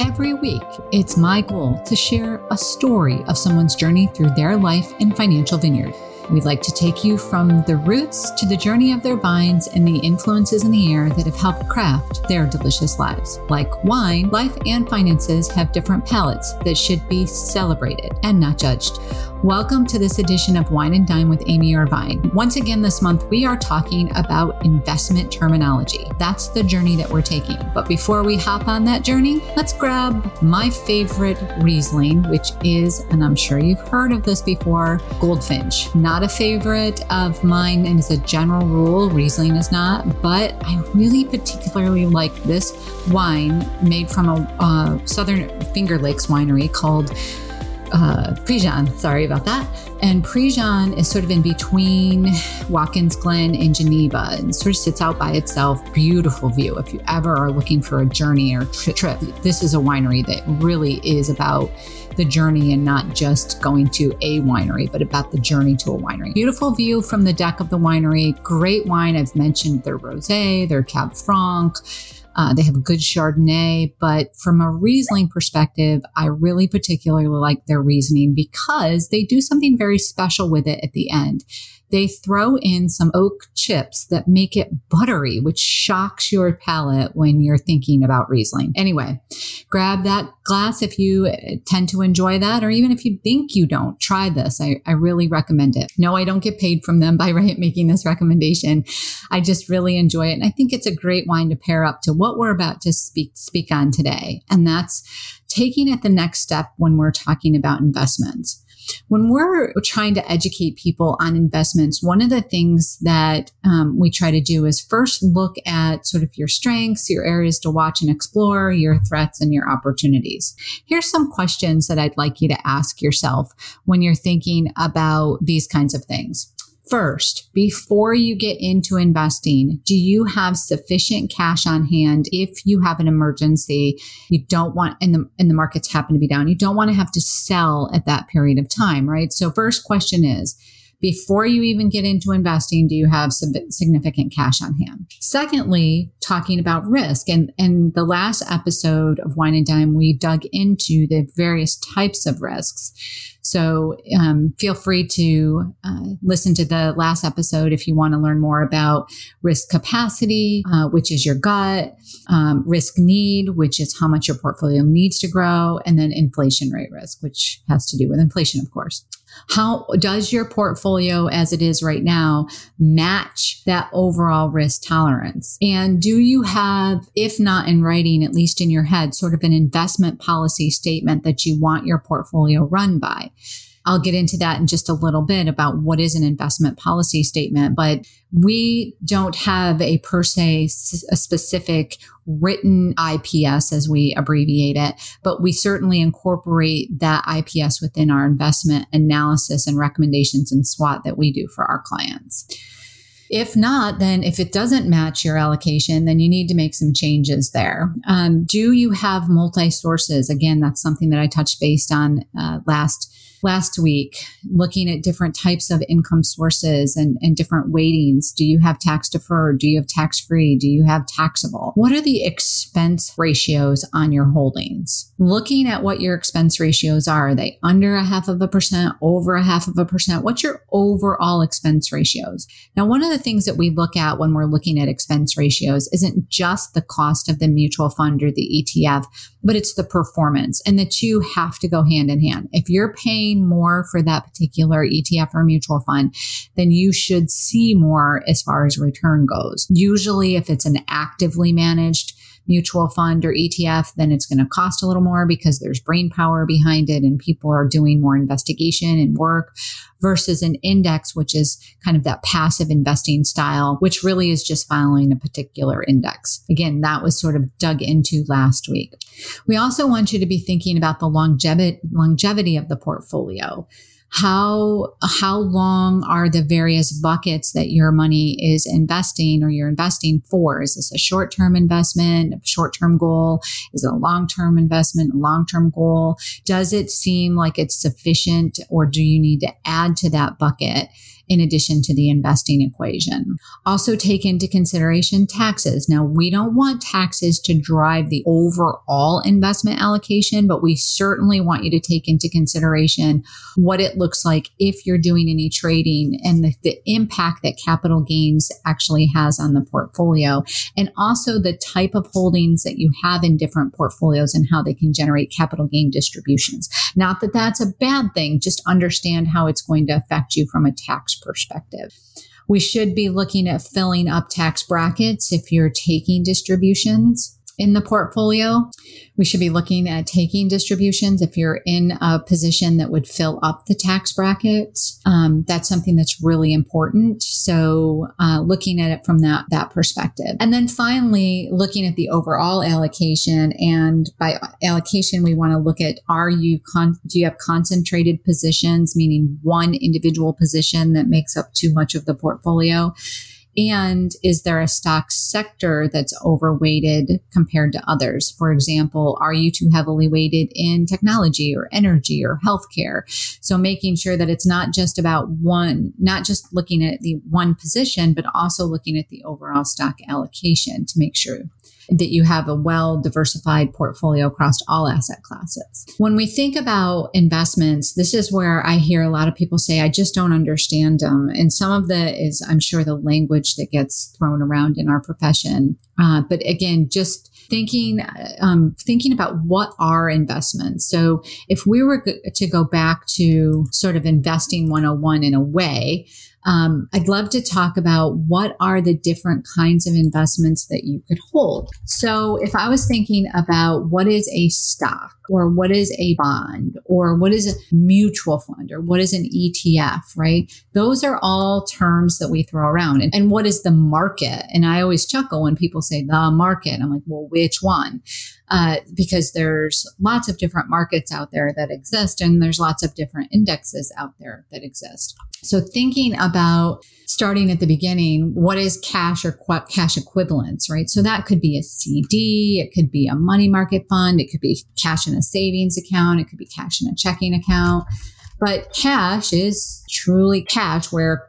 Every week, it's my goal to share a story of someone's journey through their life in Financial Vineyard. We'd like to take you from the roots to the journey of their vines and the influences in the air that have helped craft their delicious lives. Like wine, life and finances have different palates that should be celebrated and not judged. Welcome to this edition of Wine and Dime with Amy Irvine. Once again, this month we are talking about investment terminology. That's the journey that we're taking. But before we hop on that journey, let's grab my favorite Riesling, which is, and I'm sure you've heard of this before, Goldfinch. Not a favorite of mine, and as a general rule, Riesling is not, but I really particularly like this wine made from a uh, Southern Finger Lakes winery called uh, Prejean. Sorry about that. And Prejean is sort of in between Watkins Glen and Geneva and sort of sits out by itself. Beautiful view. If you ever are looking for a journey or tri- trip, this is a winery that really is about the journey and not just going to a winery, but about the journey to a winery. Beautiful view from the deck of the winery. Great wine. I've mentioned their rosé, their Cab Franc. Uh, they have a good Chardonnay, but from a Riesling perspective, I really particularly like their Riesling because they do something very special with it at the end they throw in some oak chips that make it buttery, which shocks your palate when you're thinking about Riesling. Anyway, grab that glass if you uh, tend to enjoy that, or even if you think you don't, try this. I, I really recommend it. No, I don't get paid from them by making this recommendation. I just really enjoy it. And I think it's a great wine to pair up to what we're about to speak, speak on today. And that's taking it the next step when we're talking about investments when we're trying to educate people on investments, one of the things that um, we try to do is first look at sort of your strengths, your areas to watch and explore, your threats, and your opportunities. Here's some questions that I'd like you to ask yourself when you're thinking about these kinds of things. First, before you get into investing, do you have sufficient cash on hand if you have an emergency? You don't want and the and the markets happen to be down. You don't want to have to sell at that period of time, right? So first question is, before you even get into investing, do you have significant cash on hand? Secondly, talking about risk. And in the last episode of Wine and Dime, we dug into the various types of risks. So um, feel free to uh, listen to the last episode if you want to learn more about risk capacity, uh, which is your gut, um, risk need, which is how much your portfolio needs to grow, and then inflation rate risk, which has to do with inflation, of course. How does your portfolio as it is right now match that overall risk tolerance? And do you have, if not in writing, at least in your head, sort of an investment policy statement that you want your portfolio run by? I'll get into that in just a little bit about what is an investment policy statement, but we don't have a per se a specific written IPS as we abbreviate it, but we certainly incorporate that IPS within our investment analysis and recommendations and SWOT that we do for our clients. If not, then if it doesn't match your allocation, then you need to make some changes there. Um, do you have multi sources? Again, that's something that I touched based on uh, last last week, looking at different types of income sources and, and different weightings. Do you have tax deferred? Do you have tax free? Do you have taxable? What are the expense ratios on your holdings? Looking at what your expense ratios are, are they under a half of a percent, over a half of a percent? What's your overall expense ratios? Now, one of the things that we look at when we're looking at expense ratios isn't just the cost of the mutual fund or the ETF, but it's the performance. And the two have to go hand in hand. If you're paying more for that particular ETF or mutual fund, then you should see more as far as return goes. Usually, if it's an actively managed mutual fund or ETF, then it's going to cost a little more because there's brain power behind it and people are doing more investigation and work versus an index, which is kind of that passive investing style, which really is just following a particular index. Again, that was sort of dug into last week. We also want you to be thinking about the longevity, longevity of the portfolio how how long are the various buckets that your money is investing or you're investing for? Is this a short-term investment a short-term goal? Is it a long-term investment a long-term goal? Does it seem like it's sufficient or do you need to add to that bucket in addition to the investing equation. Also take into consideration taxes. Now, we don't want taxes to drive the overall investment allocation, but we certainly want you to take into consideration what it looks like if you're doing any trading and the, the impact that capital gains actually has on the portfolio and also the type of holdings that you have in different portfolios and how they can generate capital gain distributions. Not that that's a bad thing, just understand how it's going to affect you from a tax perspective. We should be looking at filling up tax brackets if you're taking distributions in the portfolio. We should be looking at taking distributions if you're in a position that would fill up the tax brackets. Um, that's something that's really important. So, uh, looking at it from that that perspective, and then finally looking at the overall allocation. And by allocation, we want to look at are you con- do you have concentrated positions, meaning one individual position that makes up too much of the portfolio? And is there a stock sector that's overweighted compared to others? For example, are you too heavily weighted in technology or energy or healthcare? So making sure that it's not just about one, not just looking at the one position, but also looking at the overall stock allocation to make sure that you have a well diversified portfolio across all asset classes. When we think about investments, this is where I hear a lot of people say, I just don't understand them. And some of the is, I'm sure, the language that gets thrown around in our profession. Uh, but again, just thinking um, thinking about what are investments. So if we were to go back to sort of investing 101 in a way, um, I'd love to talk about what are the different kinds of investments that you could hold. So if I was thinking about what is a stock or what is a bond or what is a mutual fund or what is an ETF, right? Those are all terms that we throw around. And, and what is the market? And I always chuckle when people say the market. I'm like, well, which one? Uh, because there's lots of different markets out there that exist and there's lots of different indexes out there that exist. So thinking about starting at the beginning, what is cash or qu- cash equivalents, right? So that could be a CD, it could be a money market fund, it could be cash in a savings account, it could be cash in a checking account. But cash is truly cash, where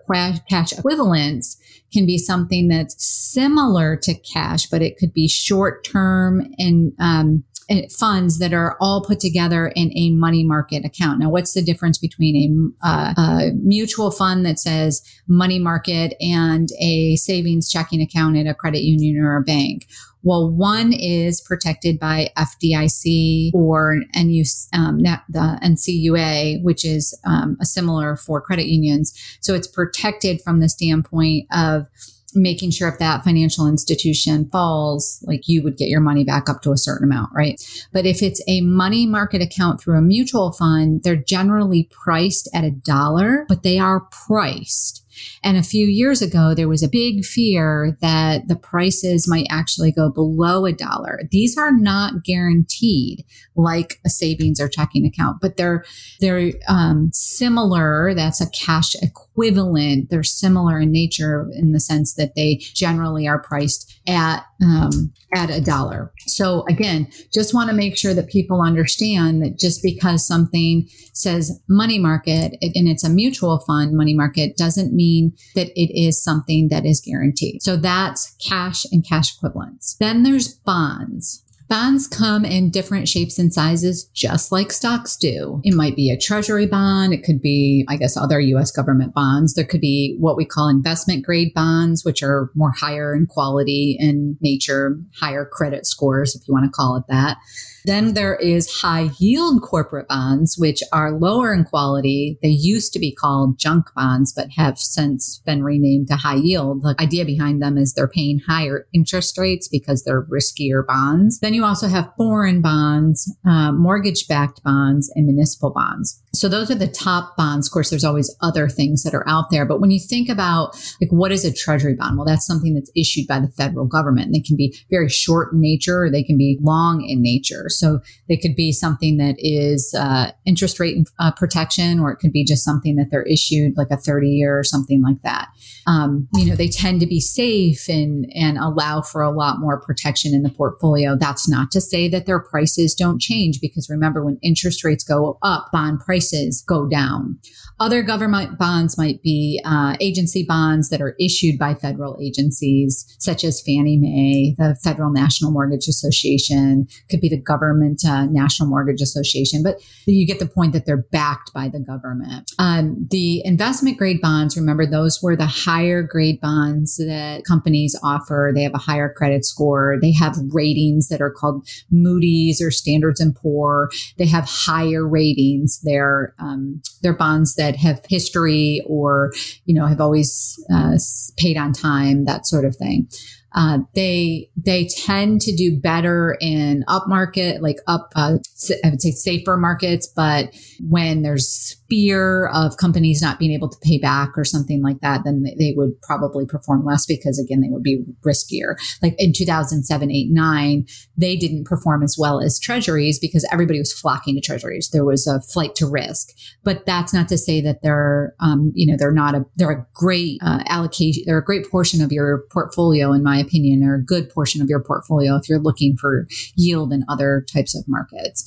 cash equivalents can be something that's similar to cash, but it could be short term and um, funds that are all put together in a money market account. Now, what's the difference between a, uh, a, mutual fund that says money market and a savings checking account at a credit union or a bank? Well, one is protected by FDIC or NU, um, the NCUA, which is um, a similar for credit unions. So it's protected from the standpoint of making sure if that financial institution falls, like you would get your money back up to a certain amount, right? But if it's a money market account through a mutual fund, they're generally priced at a dollar, but they are priced And a few years ago, there was a big fear that the prices might actually go below a dollar. These are not guaranteed like a savings or checking account, but they're, they're um, similar. That's a cash equivalent. They're similar in nature in the sense that they generally are priced at um, at a dollar. So again, just want to make sure that people understand that just because something says money market and it's a mutual fund money market doesn't mean that it is something that is guaranteed. So that's cash and cash equivalents. Then there's bonds. Bonds come in different shapes and sizes, just like stocks do. It might be a treasury bond. It could be, I guess, other US government bonds. There could be what we call investment grade bonds, which are more higher in quality and nature, higher credit scores, if you want to call it that. Then there is high yield corporate bonds, which are lower in quality. They used to be called junk bonds, but have since been renamed to high yield. The idea behind them is they're paying higher interest rates because they're riskier bonds. Then you also have foreign bonds, uh, mortgage backed bonds, and municipal bonds. So those are the top bonds. Of course, there's always other things that are out there. But when you think about like what is a treasury bond? Well, that's something that's issued by the federal government. And they can be very short in nature or they can be long in nature. So they could be something that is uh, interest rate uh, protection, or it could be just something that they're issued like a 30 year or something like that. Um, you know, they tend to be safe and, and allow for a lot more protection in the portfolio. That's not to say that their prices don't change because remember when interest rates go up, bond prices go down. Other government bonds might be uh, agency bonds that are issued by federal agencies, such as Fannie Mae, the Federal National Mortgage Association, could be the Government uh, National Mortgage Association, but you get the point that they're backed by the government. Um, the investment grade bonds, remember, those were the higher grade bonds that companies offer. They have a higher credit score. They have ratings that are called Moody's or Standards and Poor. They have higher ratings. They're um, they're bonds that that have history or, you know, have always uh, paid on time, that sort of thing. Uh, they they tend to do better in up market, like up, uh, I would say safer markets. But when there's fear of companies not being able to pay back or something like that, then they would probably perform less because again, they would be riskier. Like in 2007, 8, 9, they didn't perform as well as treasuries because everybody was flocking to treasuries. There was a flight to risk, but that's not to say that they're, um, you know, they're not a, they're a great uh, allocation. They're a great portion of your portfolio, in my opinion, or a good portion of your portfolio if you're looking for yield in other types of markets.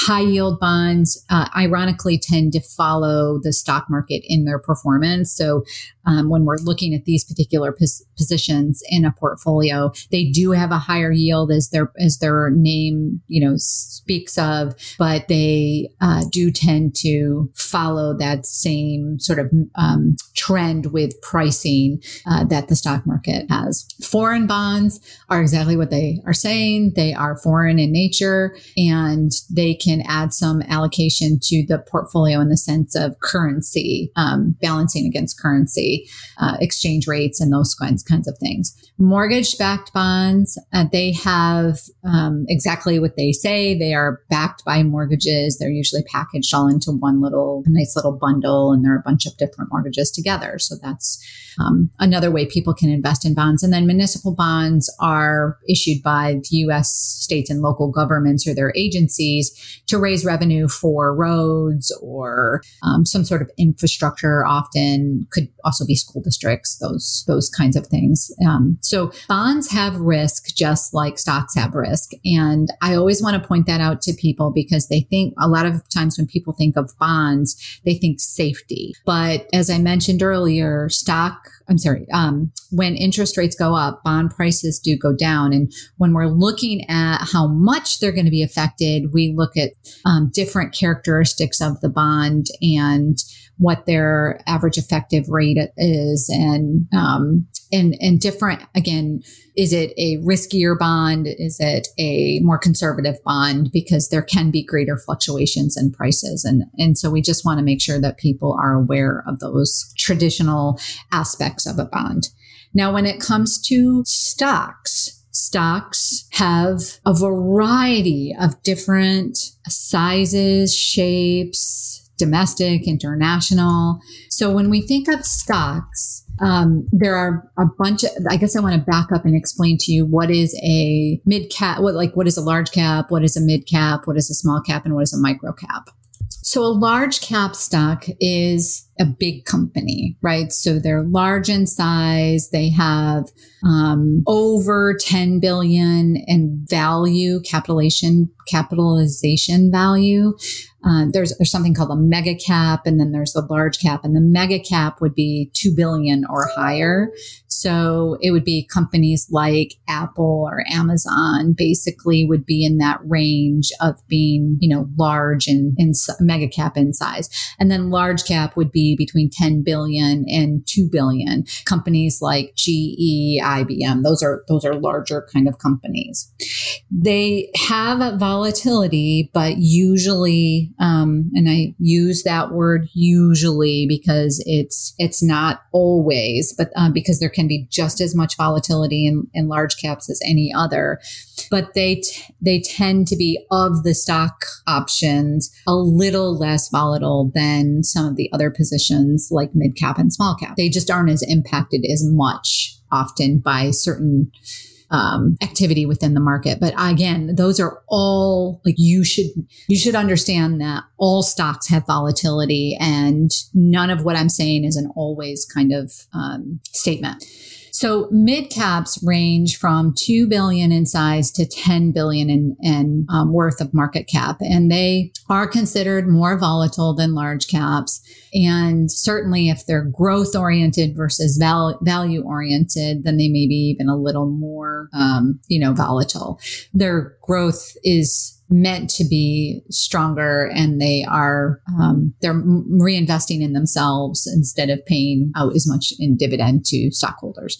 High yield bonds, uh, ironically, tend to follow the stock market in their performance. So um, when we're looking at these particular pos- positions in a portfolio. They do have a higher yield as their as their name you know speaks of, but they uh, do tend to follow that same sort of um, trend with pricing uh, that the stock market has. Foreign bonds are exactly what they are saying. They are foreign in nature, and they can add some allocation to the portfolio in the sense of currency um, balancing against currency uh, exchange rates, and those kinds kinds of things. Mortgage backed bonds, uh, they have um, exactly what they say. They are backed by mortgages. They're usually packaged all into one little nice little bundle, and there are a bunch of different mortgages together. So that's um, another way people can invest in bonds. And then municipal bonds are issued by the U.S. states and local governments or their agencies to raise revenue for roads or um, some sort of infrastructure. Often could also be school districts, those those kinds of things. Um, so bonds have risk just like stocks have risk, and I always want to point that out to people because they think a lot of times when people think of bonds, they think safety. But as I mentioned earlier, stock I'm sorry, um, when interest rates go up, bond prices do go down. And when we're looking at how much they're going to be affected, we look at um, different characteristics of the bond and what their average effective rate is. And um, and and different again is it a riskier bond? Is it a more conservative bond? Because there can be greater fluctuations in prices. And and so we just want to make sure that people are aware of those traditional aspects of a bond. Now when it comes to stocks stocks have a variety of different sizes shapes domestic, international. So when we think of stocks, um, there are a bunch of, I guess I want to back up and explain to you what is a mid cap, what like, what is a large cap? What is a mid cap? What is a small cap? And what is a micro cap? So a large cap stock is a big company, right? So they're large in size. They have um, over 10 billion in value, capitalization, capitalization value. Uh, there's there's something called a mega cap, and then there's the large cap, and the mega cap would be two billion or higher. So it would be companies like Apple or Amazon, basically, would be in that range of being you know large and, and mega cap in size, and then large cap would be between 10 billion and 2 billion. Companies like GE, IBM, those are those are larger kind of companies. They have volatility, but usually um, and I use that word usually because it's it's not always, but um, because there can be just as much volatility in, in large caps as any other. But they t- they tend to be of the stock options a little less volatile than some of the other positions like mid cap and small cap. They just aren't as impacted as much often by certain um, activity within the market. But again, those are all like you should you should understand that all stocks have volatility, and none of what I'm saying is an always kind of um, statement. So mid caps range from 2 billion in size to 10 billion in, in um, worth of market cap. And they are considered more volatile than large caps. And certainly if they're growth oriented versus val- value oriented, then they may be even a little more, um, you know, volatile. Their growth is meant to be stronger and they are um, they're reinvesting in themselves instead of paying out as much in dividend to stockholders.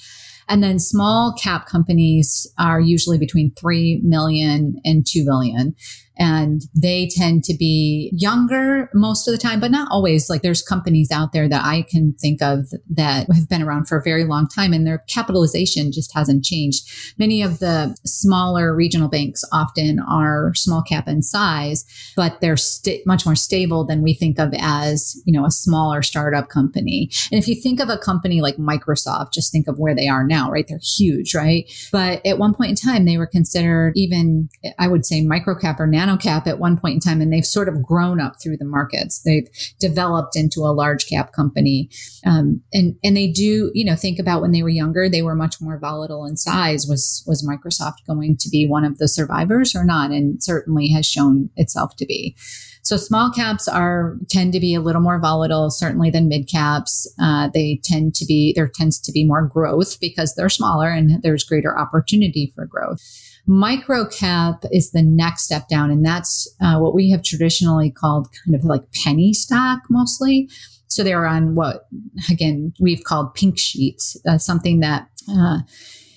And then small cap companies are usually between 3 million and 2 billion and they tend to be younger most of the time, but not always. Like there's companies out there that I can think of that have been around for a very long time and their capitalization just hasn't changed. Many of the smaller regional banks often are small cap in size, but they're st- much more stable than we think of as, you know, a smaller startup company. And if you think of a company like Microsoft, just think of where they are now, right? They're huge, right? But at one point in time, they were considered even, I would say micro cap or nano cap at one point in time, and they've sort of grown up through the markets. They've developed into a large cap company, um, and and they do, you know, think about when they were younger, they were much more volatile in size. Was was Microsoft going to be one of the survivors or not? And certainly has shown itself to be. So small caps are tend to be a little more volatile, certainly than mid caps. Uh, they tend to be there tends to be more growth because they're smaller and there's greater opportunity for growth. Micro cap is the next step down, and that's uh, what we have traditionally called kind of like penny stock mostly. So they're on what, again, we've called pink sheets, uh, something that uh,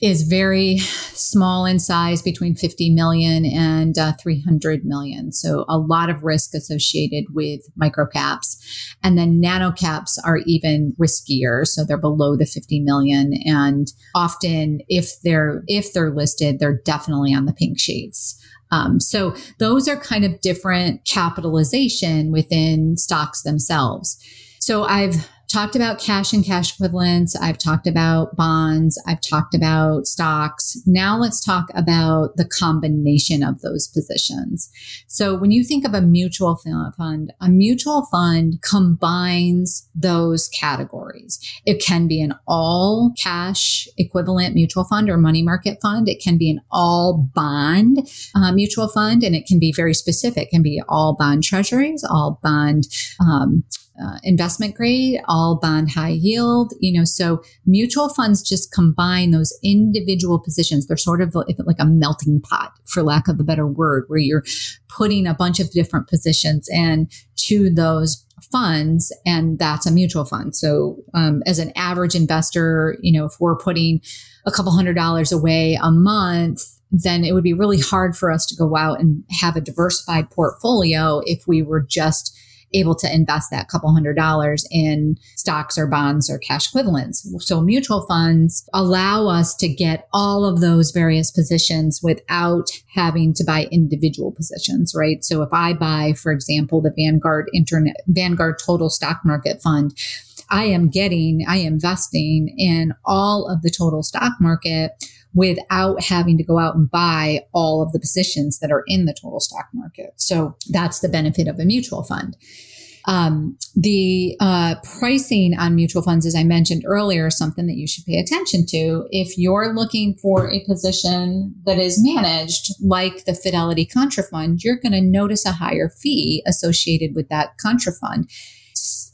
is very small in size between 50 million and uh, 300 million. So a lot of risk associated with microcaps. And then nanocaps are even riskier. So they're below the 50 million. And often if they're, if they're listed, they're definitely on the pink sheets. Um, so those are kind of different capitalization within stocks themselves. So I've talked about cash and cash equivalents. I've talked about bonds. I've talked about stocks. Now let's talk about the combination of those positions. So when you think of a mutual fund, a mutual fund combines those categories. It can be an all cash equivalent mutual fund or money market fund. It can be an all bond uh, mutual fund, and it can be very specific. It can be all bond treasuries, all bond um, uh, investment grade, all bond high yield, you know, so mutual funds just combine those individual positions. They're sort of like a melting pot, for lack of a better word, where you're putting a bunch of different positions and to those funds and that's a mutual fund so um, as an average investor you know if we're putting a couple hundred dollars away a month then it would be really hard for us to go out and have a diversified portfolio if we were just able to invest that couple hundred dollars in stocks or bonds or cash equivalents. So mutual funds allow us to get all of those various positions without having to buy individual positions, right? So if I buy, for example, the Vanguard Internet, Vanguard Total Stock Market Fund, I am getting, I am investing in all of the total stock market without having to go out and buy all of the positions that are in the total stock market. So that's the benefit of a mutual fund. Um, the uh, pricing on mutual funds, as I mentioned earlier, is something that you should pay attention to. If you're looking for a position that is managed like the Fidelity Contrafund, you're going to notice a higher fee associated with that Contrafund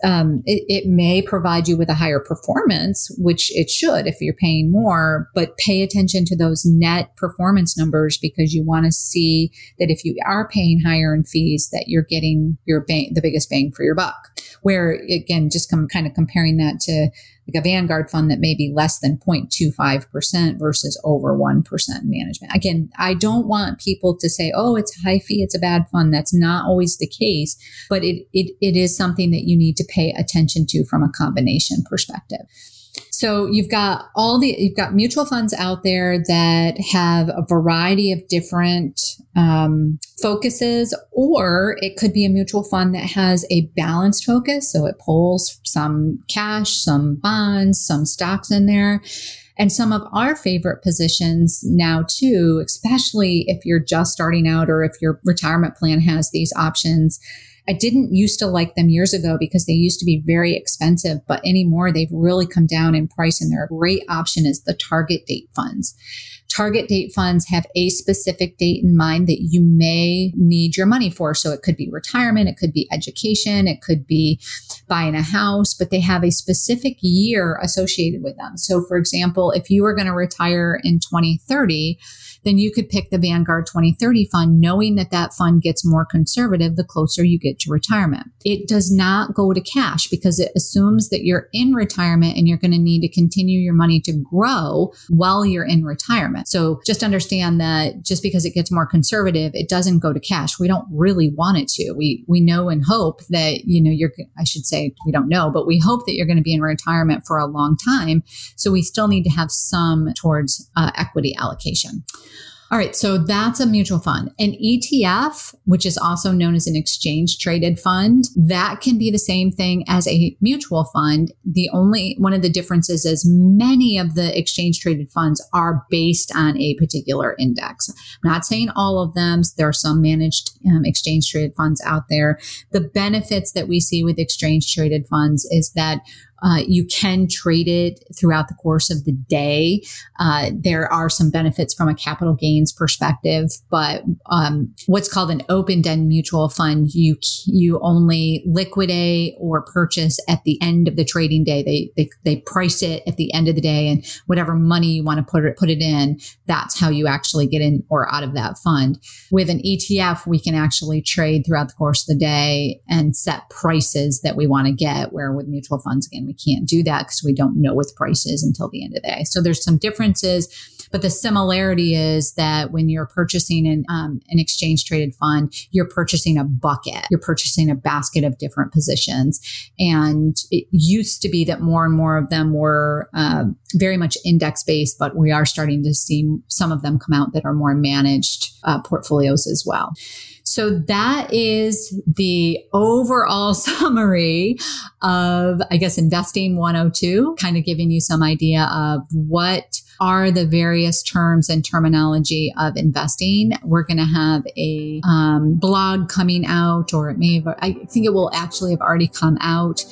um, it, it, may provide you with a higher performance, which it should if you're paying more, but pay attention to those net performance numbers because you want to see that if you are paying higher in fees, that you're getting your bang, the biggest bang for your buck. Where again, just come kind of comparing that to like a Vanguard fund that may be less than 0.25% versus over 1% management. Again, I don't want people to say, oh, it's high fee, it's a bad fund. That's not always the case, but it, it, it is something that you need to pay attention to from a combination perspective. So you've got all the, you've got mutual funds out there that have a variety of different um, focuses, or it could be a mutual fund that has a balanced focus. So it pulls some cash, some bonds, some stocks in there. And some of our favorite positions now, too, especially if you're just starting out or if your retirement plan has these options I didn't used to like them years ago because they used to be very expensive, but anymore they've really come down in price and they're a great option is the target date funds. Target date funds have a specific date in mind that you may need your money for. So it could be retirement, it could be education, it could be buying a house, but they have a specific year associated with them. So for example, if you were going to retire in 2030, then you could pick the Vanguard 2030 fund, knowing that that fund gets more conservative the closer you get to retirement. It does not go to cash because it assumes that you're in retirement and you're going to need to continue your money to grow while you're in retirement. So just understand that just because it gets more conservative, it doesn't go to cash. We don't really want it to. We, we know and hope that, you know, you're, I should say, we don't know, but we hope that you're going to be in retirement for a long time. So we still need to have some towards uh, equity allocation. All right, so that's a mutual fund. An ETF, which is also known as an exchange traded fund, that can be the same thing as a mutual fund. The only one of the differences is many of the exchange traded funds are based on a particular index. I'm not saying all of them. There are some managed um, exchange traded funds out there. The benefits that we see with exchange traded funds is that uh, you can trade it throughout the course of the day. Uh, there are some benefits from a capital gains perspective, but um, what's called an open-end mutual fund, you you only liquidate or purchase at the end of the trading day. They they, they price it at the end of the day, and whatever money you want to put it put it in, that's how you actually get in or out of that fund. With an ETF, we can actually trade throughout the course of the day and set prices that we want to get. Where with mutual funds, again we can't do that because we don't know what the price is until the end of the day. So there's some differences, but the similarity is that when you're purchasing an, um, an exchange traded fund, you're purchasing a bucket, you're purchasing a basket of different positions. And it used to be that more and more of them were uh, very much index based, but we are starting to see some of them come out that are more managed uh, portfolios as well. So that is the overall summary of, I guess, Investing 102, kind of giving you some idea of what are the various terms and terminology of investing. We're going to have a um, blog coming out, or it may have, I think it will actually have already come out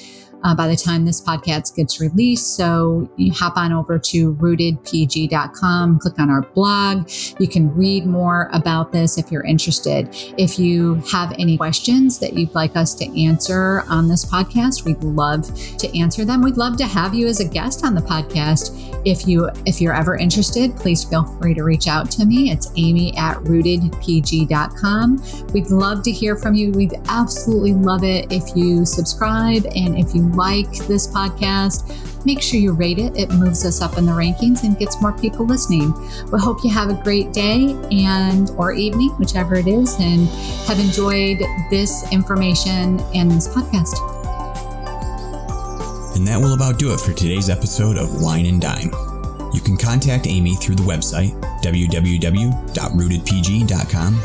uh, by the time this podcast gets released. So you hop on over to rootedpg.com, click on our blog. You can read more about this if you're interested. If you have any questions that you'd like us to answer on this podcast, we'd love to answer them. We'd love to have you as a guest on the podcast. If you if you're ever interested, please feel free to reach out to me. It's amy at rootedpg.com. We'd love to hear from you. We'd absolutely love it if you subscribe and if you like this podcast, make sure you rate it. It moves us up in the rankings and gets more people listening. We hope you have a great day and or evening, whichever it is, and have enjoyed this information and this podcast. And that will about do it for today's episode of Wine and Dime. You can contact Amy through the website www.rootedpg.com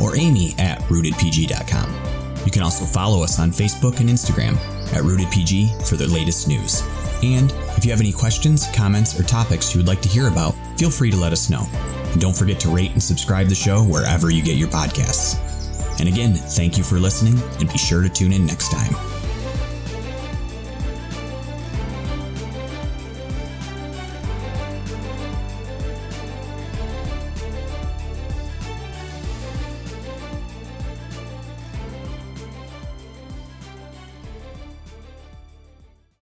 or amy at rootedpg.com. You can also follow us on Facebook and Instagram at rootedpg for the latest news. And if you have any questions, comments, or topics you would like to hear about, feel free to let us know. And don't forget to rate and subscribe the show wherever you get your podcasts. And again, thank you for listening, and be sure to tune in next time.